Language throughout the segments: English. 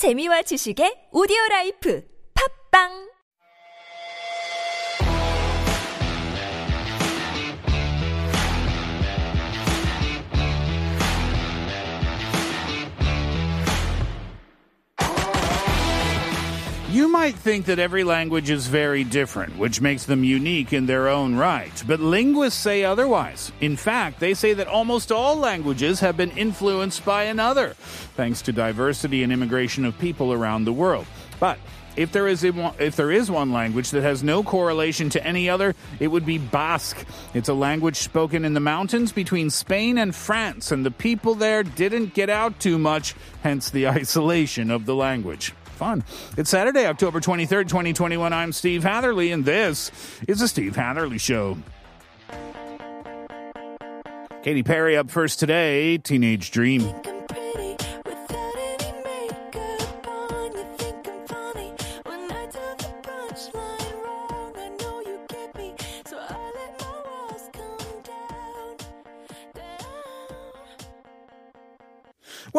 재미와 지식의 오디오 라이프. 팝빵 You might think that every language is very different, which makes them unique in their own right. But linguists say otherwise. In fact, they say that almost all languages have been influenced by another, thanks to diversity and immigration of people around the world. But if there is if there is one language that has no correlation to any other, it would be Basque. It's a language spoken in the mountains between Spain and France, and the people there didn't get out too much, hence the isolation of the language fun. It's Saturday, October 23rd, 2021. I'm Steve Hatherley, and this is the Steve Hatherley Show. Katy Perry up first today, Teenage Dream.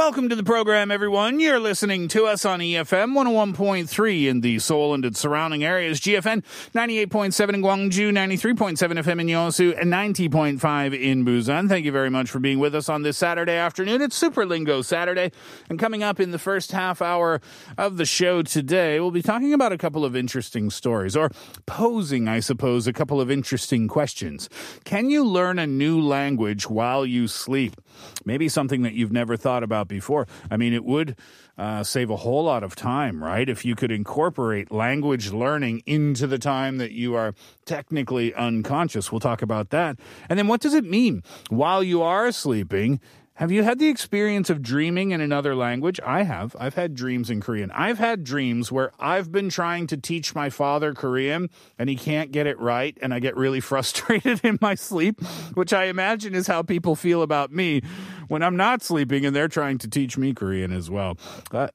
Welcome to the program, everyone. You're listening to us on EFM 101.3 in the Seoul and its surrounding areas, GFN 98.7 in Gwangju, 93.7 FM in Yeosu, and 90.5 in Busan. Thank you very much for being with us on this Saturday afternoon. It's Super Lingo Saturday, and coming up in the first half hour of the show today, we'll be talking about a couple of interesting stories, or posing, I suppose, a couple of interesting questions. Can you learn a new language while you sleep? Maybe something that you've never thought about before. I mean, it would uh, save a whole lot of time, right? If you could incorporate language learning into the time that you are technically unconscious. We'll talk about that. And then what does it mean while you are sleeping? Have you had the experience of dreaming in another language? I have. I've had dreams in Korean. I've had dreams where I've been trying to teach my father Korean and he can't get it right, and I get really frustrated in my sleep, which I imagine is how people feel about me when I'm not sleeping and they're trying to teach me Korean as well.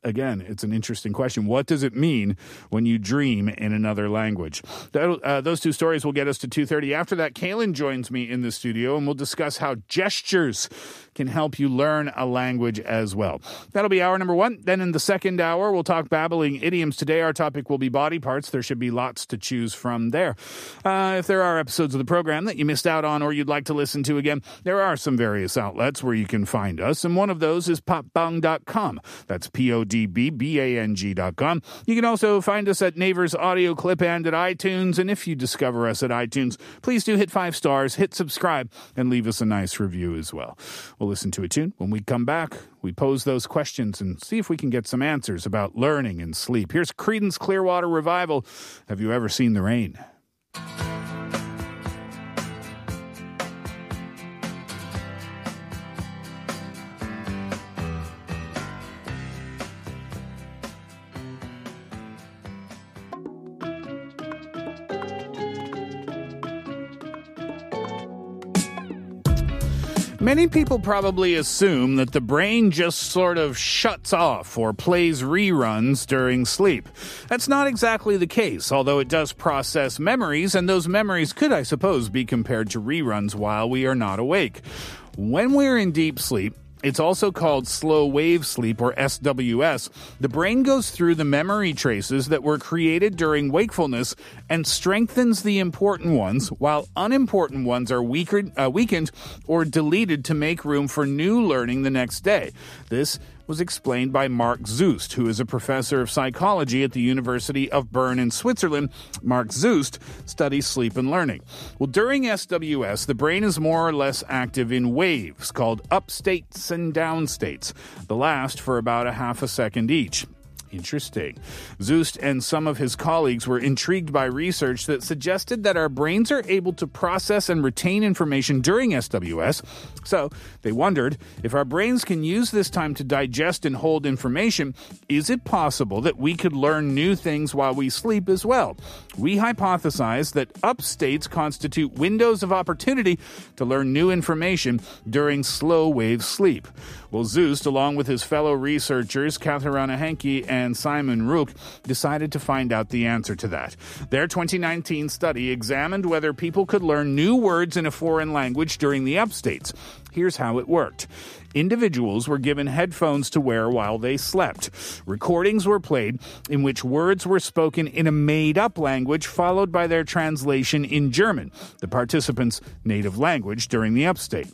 Again, it's an interesting question. What does it mean when you dream in another language? Uh, those two stories will get us to 2.30. After that, Kaylin joins me in the studio and we'll discuss how gestures can help you learn a language as well. That'll be hour number one. Then in the second hour, we'll talk babbling idioms. Today, our topic will be body parts. There should be lots to choose from there. Uh, if there are episodes of the program that you missed out on or you'd like to listen to again, there are some various outlets where you can find us. And one of those is podbbang.com. That's P-O-D-B-B-A-N-G.com. You can also find us at Naver's Audio Clip and at iTunes. And if you discover us at iTunes, please do hit five stars, hit subscribe, and leave us a nice review as well. We'll listen to a tune. When we come back, we pose those questions and see if we can get some answers about learning and sleep. Here's Creedence Clearwater Revival. Have you ever seen the rain? Many people probably assume that the brain just sort of shuts off or plays reruns during sleep. That's not exactly the case, although it does process memories, and those memories could, I suppose, be compared to reruns while we are not awake. When we're in deep sleep, it's also called slow wave sleep or SWS. The brain goes through the memory traces that were created during wakefulness and strengthens the important ones, while unimportant ones are weaker, uh, weakened or deleted to make room for new learning the next day. This was explained by Marc Züst, who is a professor of psychology at the University of Bern in Switzerland. Marc Züst studies sleep and learning. Well, during SWS, the brain is more or less active in waves called up states and down states, the last for about a half a second each. Interesting. Züst and some of his colleagues were intrigued by research that suggested that our brains are able to process and retain information during SWS. So they wondered if our brains can use this time to digest and hold information, is it possible that we could learn new things while we sleep as well? We hypothesized that upstates constitute windows of opportunity to learn new information during slow wave sleep. Well, Züst, along with his fellow researchers, Katharina Henke and Simon Ruch decided to find out the answer to that. Their 2019 study examined whether people could learn new words in a foreign language during the upstates. Here's how it worked. Individuals were given headphones to wear while they slept. Recordings were played in which words were spoken in a made up language, followed by their translation in German, the participants' native language during the upstate.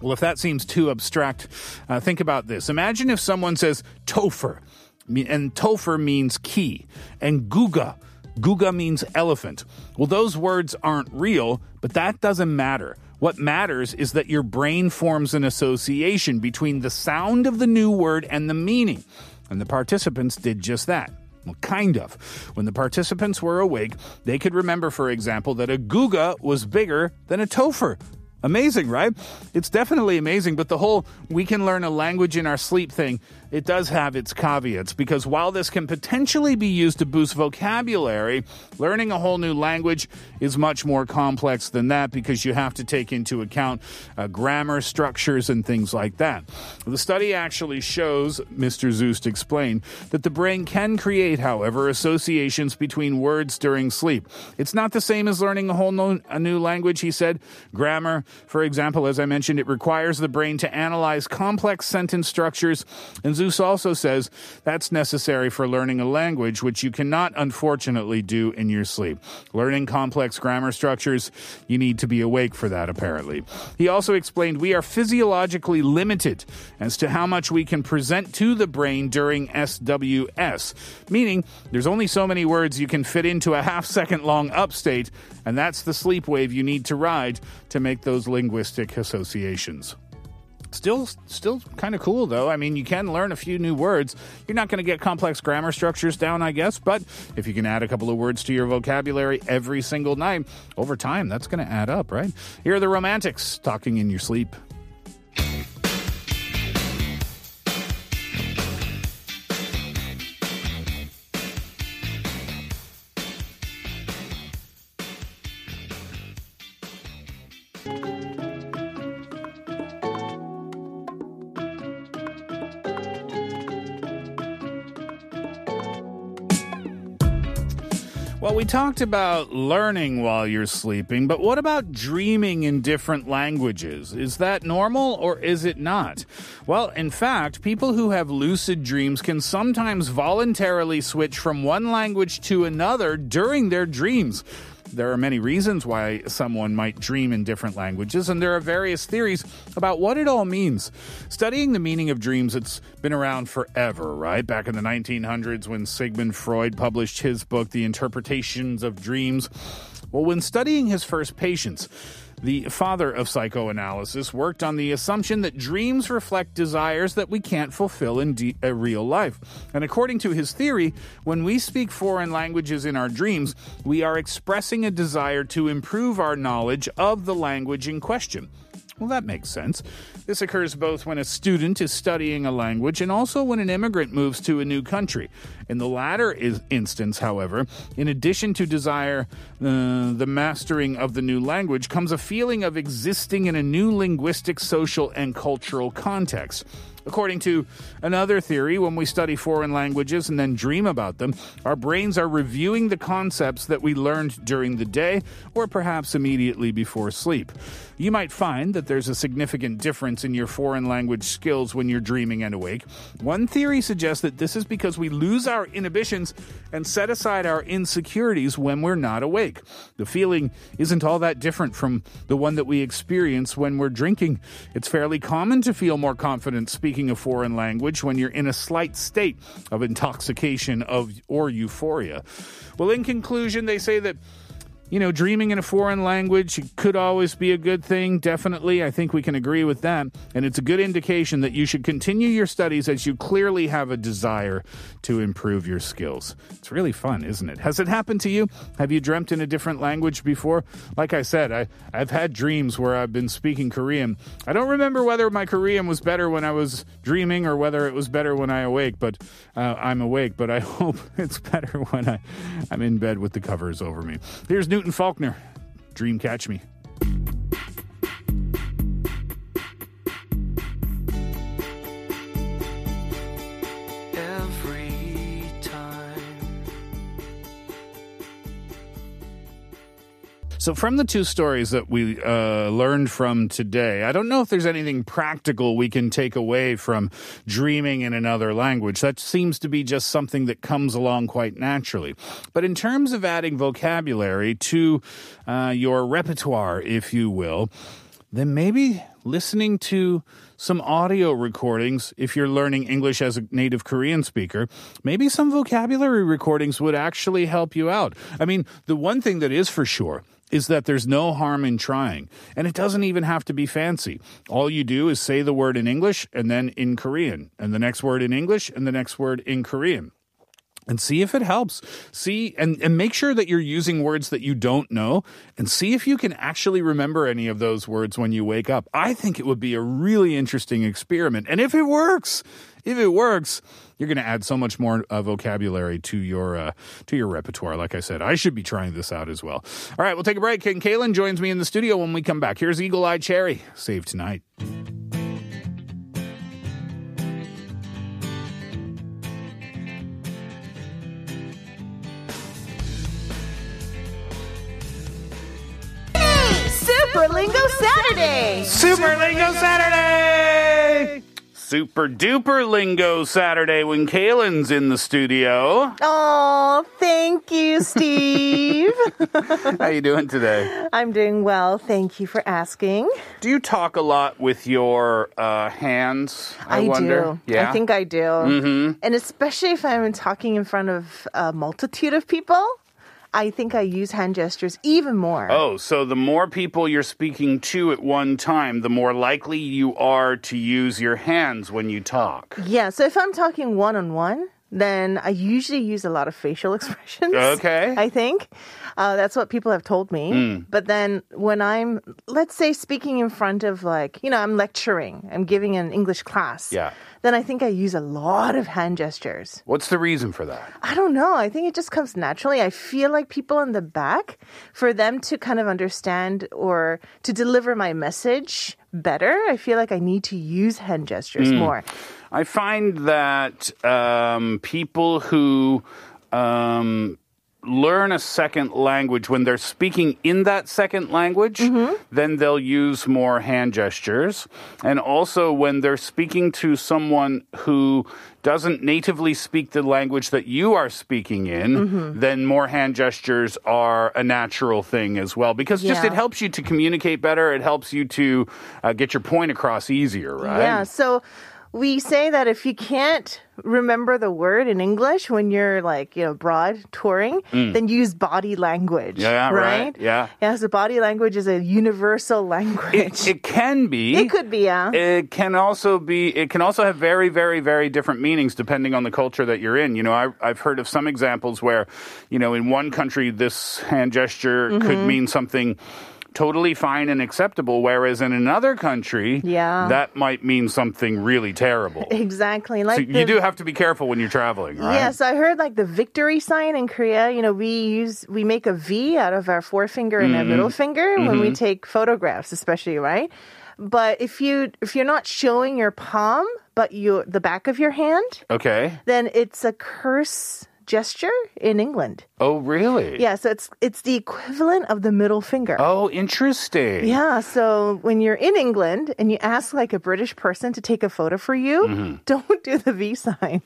Well, if that seems too abstract, uh, think about this. Imagine if someone says Topher, and Topher means key, and Guga, Guga means elephant. Well, those words aren't real, but that doesn't matter. What matters is that your brain forms an association between the sound of the new word and the meaning. And the participants did just that. Well, kind of. When the participants were awake, they could remember, for example, that a guga was bigger than a topher. Amazing, right? It's definitely amazing, but the whole we can learn a language in our sleep thing, it does have its caveats because while this can potentially be used to boost vocabulary, learning a whole new language is much more complex than that because you have to take into account uh, grammar structures and things like that. The study actually shows, Mr. Züst explained, that the brain can create, however, associations between words during sleep. It's not the same as learning a whole no, a new language, he said. Grammar, for example, as I mentioned, it requires the brain to analyze complex sentence structures. And Züst also says that's necessary for learning a language, which you cannot, unfortunately, do in your sleep. Learning complex grammar structures, you need to be awake for that, apparently. He also explained we are physiologically limited as to how much we can present to the brain during SWS, meaning there's only so many words you can fit into a half second long upstate, and that's the sleep wave you need to ride to make those linguistic associations. Still, still kind of cool though. I mean, you can learn a few new words. You're not going to get complex grammar structures down, I guess, but if you can add a couple of words to your vocabulary every single night, over time, that's going to add up, right? Here are the romantics talking in your sleep. We talked about learning while you're sleeping, but what about dreaming in different languages? Is that normal or is it not? Well, in fact, people who have lucid dreams can sometimes voluntarily switch from one language to another during their dreams. There are many reasons why someone might dream in different languages, and there are various theories about what it all means. Studying the meaning of dreams, it's been around forever, right? Back in the 1900s when Sigmund Freud published his book, The Interpretations of Dreams. Well, when studying his first patients, the father of psychoanalysis worked on the assumption that dreams reflect desires that we can't fulfill in de- uh, real life. And according to his theory, when we speak foreign languages in our dreams, we are expressing a desire to improve our knowledge of the language in question. Well, that makes sense. This occurs both when a student is studying a language and also when an immigrant moves to a new country. In the latter is, instance, however, in addition to desire uh, the mastering of the new language, comes a feeling of existing in a new linguistic, social, and cultural context. According to another theory, when we study foreign languages and then dream about them, our brains are reviewing the concepts that we learned during the day or perhaps immediately before sleep. You might find that there's a significant difference in your foreign language skills when you're dreaming and awake. One theory suggests that this is because we lose our inhibitions and set aside our insecurities when we're not awake. The feeling isn't all that different from the one that we experience when we're drinking. It's fairly common to feel more confident speaking a foreign language when you're in a slight state of intoxication of or euphoria. Well, in conclusion, they say that you know, dreaming in a foreign language could always be a good thing. Definitely. I think we can agree with that. And it's a good indication that you should continue your studies as you clearly have a desire to improve your skills. It's really fun, isn't it? Has it happened to you? Have you dreamt in a different language before? Like I said, I, I've had dreams where I've been speaking Korean. I don't remember whether my Korean was better when I was dreaming or whether it was better when I awake, but uh, I'm awake, but I hope it's better when I, I'm in bed with the covers over me. Here's Newton Faulkner. Dream Catch Me. So, from the two stories that we uh, learned from today, I don't know if there's anything practical we can take away from dreaming in another language. That seems to be just something that comes along quite naturally. But in terms of adding vocabulary to uh, your repertoire, if you will, then maybe listening to some audio recordings if you're learning English as a native Korean speaker. Maybe some vocabulary recordings would actually help you out. I mean, the one thing that is for sure is that there's no harm in trying. And it doesn't even have to be fancy. All you do is say the word in English and then in Korean, and the next word in English and the next word in Korean and see if it helps. See and, and make sure that you're using words that you don't know and see if you can actually remember any of those words when you wake up. I think it would be a really interesting experiment. And if it works, if it works, you're going to add so much more uh, vocabulary to your uh, to your repertoire. Like I said, I should be trying this out as well. All right, we'll take a break. And Kaylin joins me in the studio when we come back. Here's Eagle Eye Cherry. Save tonight. Super Lingo Saturday. Super Lingo Saturday! Super duper Lingo Saturday when Kaylin's in the studio. Oh, thank you, Steve. How are you doing today? I'm doing well. Thank you for asking. Do you talk a lot with your uh, hands? I, wonder. do. Yeah. I think I do. Mm-hmm. And especially if I'm talking in front of a multitude of people, I think I use hand gestures even more. Oh, so the more people you're speaking to at one time, the more likely you are to use your hands when you talk. Yeah, so if I'm talking one on one, then I usually use a lot of facial expressions. Okay. I think. Uh, that's what people have told me. Hmm. But then when I'm, let's say, speaking in front of like, you know, I'm lecturing, I'm giving an English class. Yeah. Then I think I use a lot of hand gestures. What's the reason for that? I don't know. I think it just comes naturally. I feel like people in the back, for them to kind of understand or to deliver my message better, I feel like I need to use hand gestures Hmm. more. I find that um, people who um, learn a second language, when they're speaking in that second language, then they'll use more hand gestures. And also, when they're speaking to someone who doesn't natively speak the language that you are speaking in, then more hand gestures are a natural thing as well. Because just Yeah. it helps you to communicate better, it helps you to uh, get your point across easier, right? Yeah. So we say that if you can't remember the word in English when you're like, you know, broad touring, then use body language. Mm. Yeah, right. right. Yeah. Yeah. So body language is a universal language. It, it can be. It could be, yeah. It can also be. It can also have very, very, very different meanings depending on the culture that you're in. You know, I, I've heard of some examples where, you know, in one country this hand gesture Mm-hmm. could mean something totally fine and acceptable, whereas in another country, Yeah. that might mean something really terrible. exactly. Like so the- you do have to be careful when you're traveling, right? Yes, I heard like the victory sign in Korea. You know, we use we make a V out of our forefinger and Mm-hmm. our middle finger when we take photographs, especially, right? But if you if you're not showing your palm, but you the back of your hand, Okay. then it's a curse gesture in England. Oh, really? Yeah, so it's it's the equivalent of the middle finger. Oh, interesting. Yeah, so when you're in England and you ask like a British person to take a photo for you, Mm-hmm. don't do the V sign.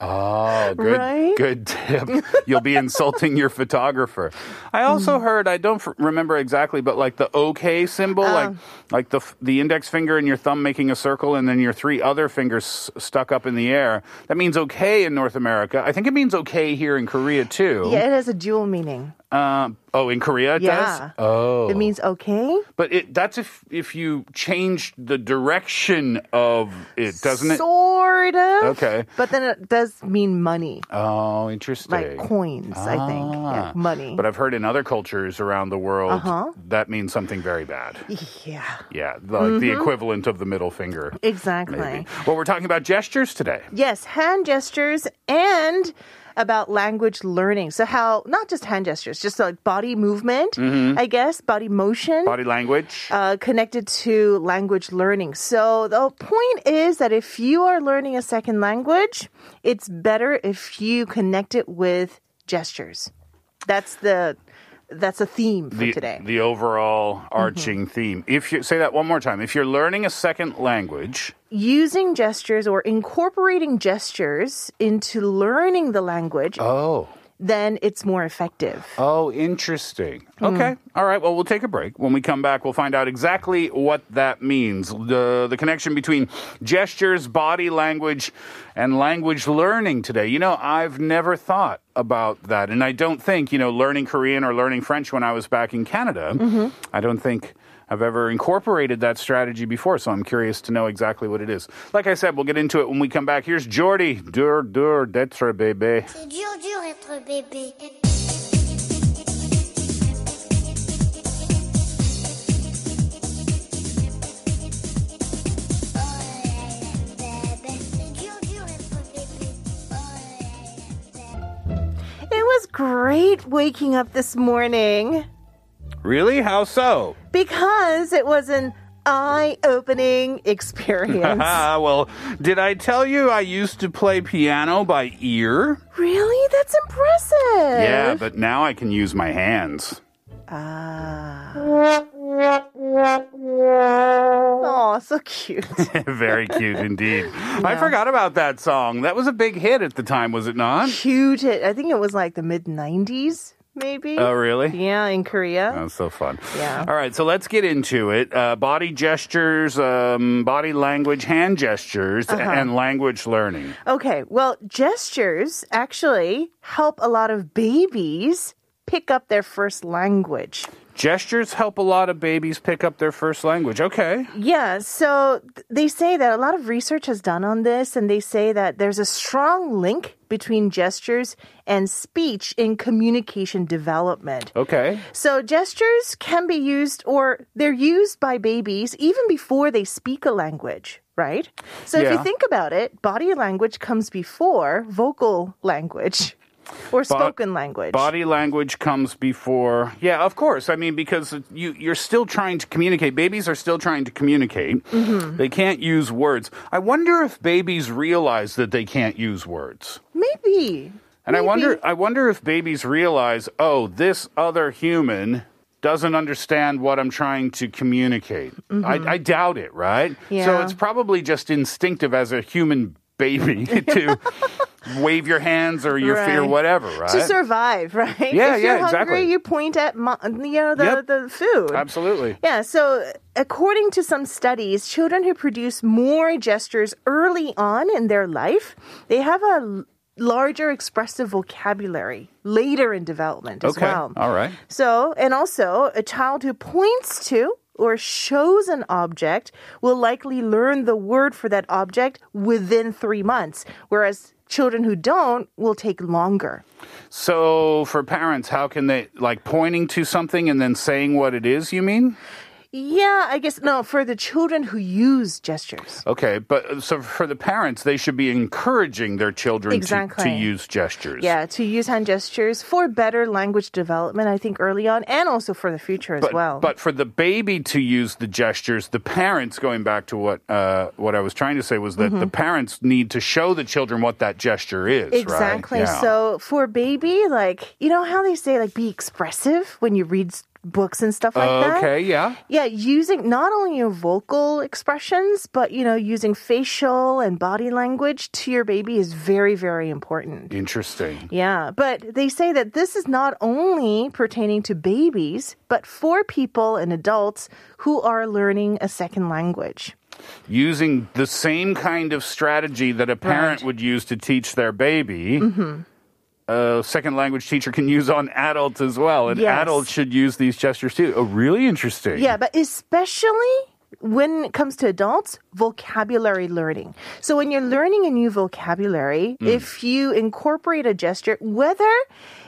Oh, good, Right? good tip. You'll be insulting your photographer. I also mm. heard, I don't f- remember exactly, but like the OK symbol, like uh. like the f- the index finger and your thumb making a circle, and then your three other fingers s- stuck up in the air. That means OK in North America. I think it means OK here in Korea too. yeah, it has a dual meaning. Um, oh, in Korea it Yeah. does. Oh, It means okay. but it, that's if if you change the direction of it, doesn't it? Sort of. Okay. But then it does mean money, Oh, interesting. like coins, I think. Yeah, Ah. money. But I've heard in other cultures around the world Uh-huh. that means something very bad. yeah, Yeah, like the Mm-hmm. equivalent of the middle finger. exactly. Maybe. Well, we're talking about gestures today. Yes, hand gestures and about language learning. So how not just hand gestures, just like body movement, I guess, body motion. Mm-hmm. Body language. uh, connected to language learning. So the point is that if you are learning a second language, it's better if you connect it with gestures. That's the that's a theme for the, today. the overall mm-hmm. arching theme. If you say that one more time, if you're learning a second language, Using gestures or incorporating gestures into learning the language, oh, then it's more effective. oh, interesting. Okay, all right. Well, we'll take a break. When we come back, we'll find out exactly what that means. The the connection between gestures, body language, and language learning today. You know, I've never thought about that, and I don't think you know learning Korean or learning French when I was back in Canada. Mm-hmm. I don't think. I've ever incorporated that strategy before, so I'm curious to know exactly what it is. Like I said, we'll get into it when we come back. Here's Jordy. Dur, dur, d'être bébé. C'est dur, dur être bébé. Oh là là, bébé. C'est dur, dur être bébé. Oh là là, bébé. It was great waking up this morning Really? How so? Because it was an eye opening experience. Ah, well, did I tell you I used to play piano by ear? really? That's impressive. Yeah, but now I can use my hands. Ah. Oh, so cute. Very cute indeed. I forgot about that song. That was a big hit at the time, was it not? Huge hit. I think it was like the mid 90s, maybe. Oh, really? Yeah, in Korea. That's so fun. Yeah. All right, so let's get into it. Uh, body gestures, um, body language, hand gestures, Uh-huh. and language learning. Okay, well, gestures actually help a lot of babies pick up their first language. Gestures help a lot of babies pick up their first language. Okay. Yeah, so they say that a lot of research has done on this, and they say that there's a strong link between gestures and speech in communication development. Okay. So gestures can be used or they're used by babies even before they speak a language, right? So if you think about it, body language comes before vocal language or spoken language. Body language comes before. Yeah, of course. I mean, because you you're still trying to communicate. Babies are still trying to communicate. Mm-hmm. They can't use words. I wonder if babies realize that they can't use words. Maybe. And I wonder I wonder if babies realize, "Oh, this other human doesn't understand what I'm trying to communicate." I, I doubt it, right? Yeah. So Mm-hmm. It's probably just instinctive as a human baby to wave your hands or your feet or whatever, right? To survive, right? Yeah, if yeah, you're hungry, exactly. you point at you know the, Yep. the food. Absolutely. Yeah, so according to some studies, children who produce more gestures early on in their life, they have a larger expressive vocabulary later in development as Okay. well. All right. So, and also a child who points to or shows an object will likely learn the word for that object within three months, whereas children who don't will take longer. So for parents, how can they like pointing to something and then saying what it is, you mean? Yeah, I guess no, for the children who use gestures. Okay, but uh, so for the parents, they should be encouraging their children to, to use gestures. Yeah, to use hand gestures for better language development, I think early on, and also for the future as But, well. but for the baby to use the gestures, the parents, going back to what uh, what I was trying to say, was that the parents need to show the children what that gesture is. right? Mm-hmm. Exactly. Yeah. So for baby, like you know how they say like be expressive when you read books and stuff like that. okay, yeah. Yeah, using not only your vocal expressions, but you know, using facial and body language to your baby is very, very important. Interesting. Yeah, but they say that this is not only pertaining to babies, but for people and adults who are learning a second language. Using the same kind of strategy that a parent Right. Mm-hmm. would use to teach their baby. A second language teacher can use on adults as well, and Yes. adults should use these gestures too. Oh, really interesting. Yeah, but especially when it comes to adults, vocabulary learning. So when you're learning a new vocabulary, hmm. if you incorporate a gesture, whether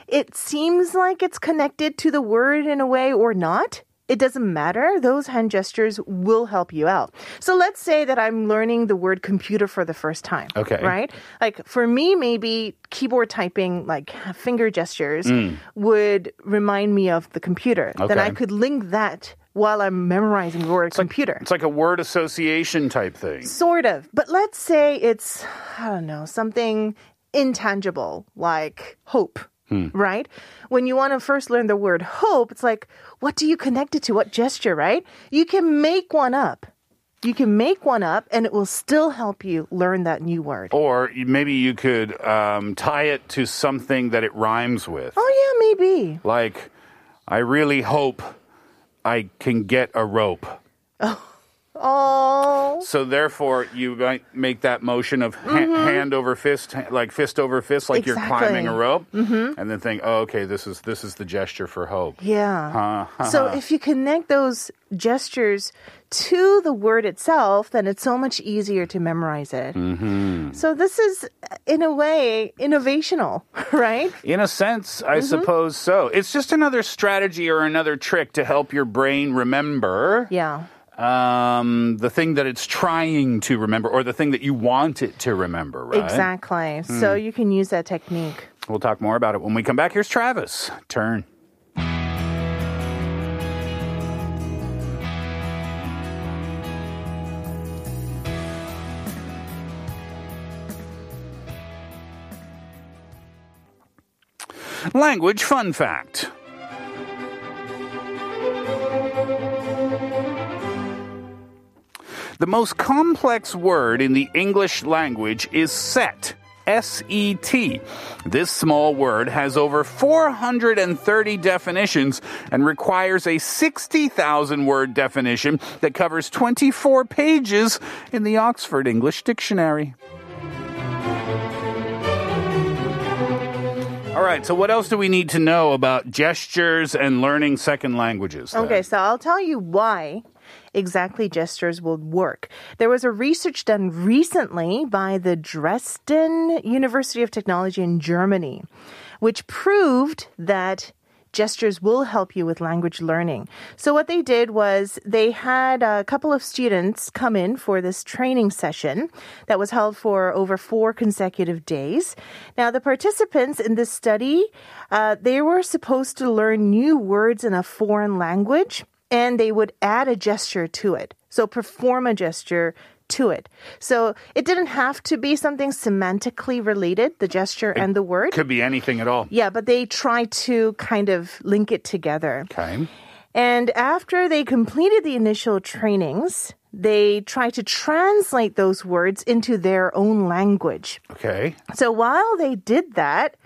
it seems like it's connected to the word in a way or not, it doesn't matter. Those hand gestures will help you out. So let's say that I'm learning the word computer for the first time. Okay. Right? Like for me, maybe keyboard typing, like finger gestures, mm. would remind me of the computer. Okay. Then I could link that while I'm memorizing the word computer. It's like a word association type thing. Sort of. But let's say it's, I don't know, something intangible like hope. Right? When you want to first learn the word hope, it's like, what do you connect it to? What gesture, right? You can make one up. You can make one up and it will still help you learn that new word. Or maybe you could um, tie it to something that it rhymes with. Oh, yeah, maybe. Like, I really hope I can get a rope. Oh, So therefore, you might make that motion of ha- hand over fist, like fist over fist, like you're climbing a Mm-hmm. Rope, mm-hmm. and then think, oh, okay, this is this is the gesture for hope. yeah. Uh, So if you connect those gestures to the word itself, then it's so much easier to memorize it. Mm-hmm. So this is, in a way, innovational, right? In a sense, I Mm-hmm. suppose so. It's just another strategy or another trick to help your brain remember Yeah. Um, the thing that it's trying to remember or the thing that you want it to remember, right? Exactly. So Hmm. you can use that technique. We'll talk more about it when we come back. Here's Travis. Turn. Language fun fact. The most complex word in the English language is set. S E T. This small word has over 430 definitions and requires a 60,000 word definition that covers 24 pages in the Oxford English Dictionary. All right, so what else do we need to know about gestures and learning second languages? then? Okay, so I'll tell you why exactly gestures will work. There was a research done recently by the Dresden University of Technology in Germany, which proved that gestures will help you with language learning. So what they did was they had a couple of students come in for this training session that was held for over four consecutive days. Now the participants in this study, uh, they were supposed to learn new words in a foreign language and they would add a gesture to it. So perform a gesture to it. So it didn't have to be something semantically related, the gesture and the word. Could be anything at all. Yeah, but they try to kind of link it together. Okay. And after they completed the initial trainings, they try to translate those words into their own language. Okay. So while they did that,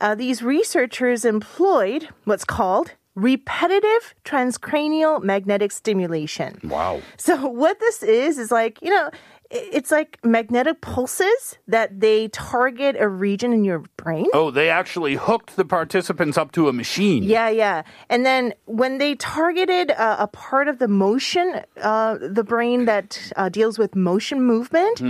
uh, these researchers employed what's called repetitive transcranial magnetic stimulation. Wow. So what this is is like, you know, it's like magnetic pulses that they target a region in your brain. Oh, they actually hooked the participants up to a machine. Yeah, yeah. And then when they targeted uh, a part of the motion, uh, the brain that uh, deals with motion movement,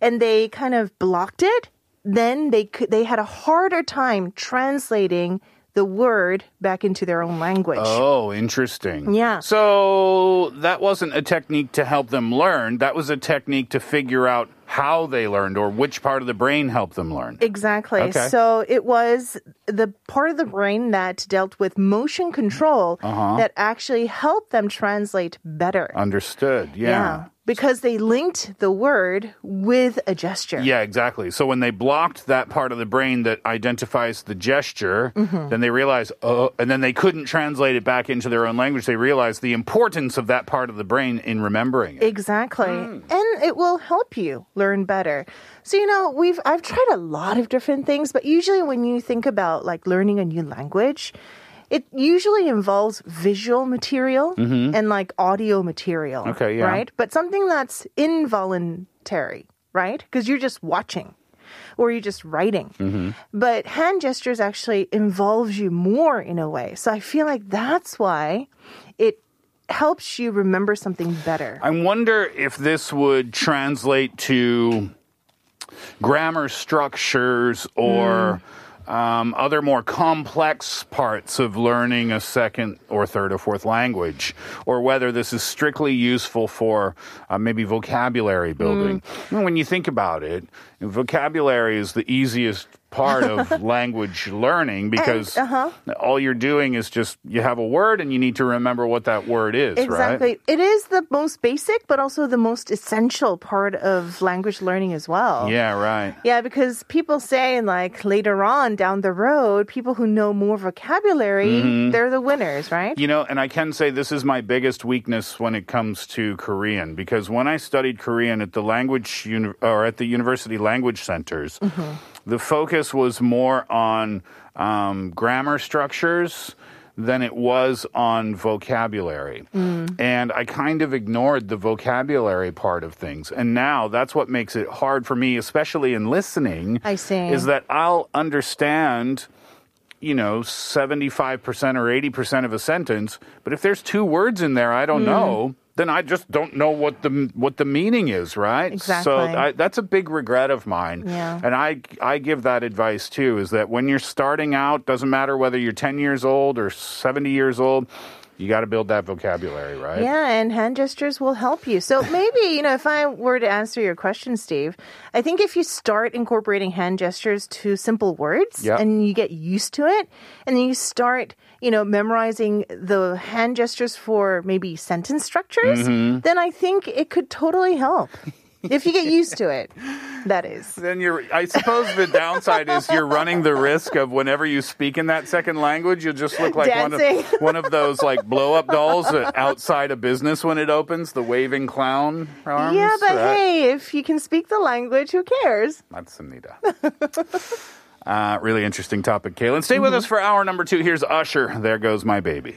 and they kind of blocked it, then they could, they had a harder time translating the word back into their own language. Oh, interesting. Yeah. So that wasn't a technique to help them learn. That was a technique to figure out how they learned or which part of the brain helped them learn. Exactly. Okay. So it was the part of the brain that dealt with motion control Uh-huh. that actually helped them translate better. Understood. Yeah. yeah Because they linked the word with a gesture. Yeah, exactly. So when they blocked that part of the brain that identifies the gesture, Mm-hmm. then they realized, oh, and then they couldn't translate it back into their own language. They realized the importance of that part of the brain in remembering it. Exactly. Hmm. And it will help you learn better. So you know, we've I've tried a lot of different things, but usually when you think about like learning a new language, it usually involves visual material and like audio material. Mm-hmm. Okay, yeah. Right? But something that's involuntary, right? Because you're just watching or you're just writing. Mm-hmm. But hand gestures actually involves you more in a way. So I feel like that's why it helps you remember something better. I wonder if this would translate to grammar structures or um, other more complex parts of learning a second or third or fourth language, or whether this is strictly useful for uh, maybe vocabulary building. When you think about it, vocabulary is the easiest part of language learning because uh-huh. all you're doing is just you have a word and you need to remember what that word is, Exactly. right? It is the most basic, but also the most essential part of language learning as well. Yeah, right. Yeah, because people say, like, later on down the road, people who know more vocabulary, Mm-hmm. they're the winners, right? You know, and I can say this is my biggest weakness when it comes to Korean because when I studied Korean at the language uni- or at the university language centers, the focus was more on um, grammar structures than it was on vocabulary. And I kind of ignored the vocabulary part of things. And now that's what makes it hard for me, especially in listening. I see. Is that I'll understand you know, 75% or 80% of a sentence, but if there's two words in there I don't Hmm. know, then I just don't know what the what the meaning is, right? So Exactly. I, that's a big regret of mine. Yeah. And I I give that advice too is that when you're starting out, doesn't matter whether you're 10 years old or 70 years old, you got to build that vocabulary, right? Yeah, and hand gestures will help you. So maybe, you know, if I were to answer your question, Steve, I think if you start incorporating hand gestures to simple words Yeah. and you get used to it, and then you start, you know, memorizing the hand gestures for maybe sentence structures, Mm-hmm. then I think it could totally help. if you get used to it, that is. Then you're. I suppose the downside is you're running the risk of whenever you speak in that second language, you'll just look like Dancing. one of one of those like blow up dolls outside a business when it opens, the waving clown arms. Yeah, but that, hey, if you can speak the language, who cares? That's Anita. uh, really interesting topic, Kaylin. Stay with mm-hmm. us for hour number two. Here's Usher. There goes my baby.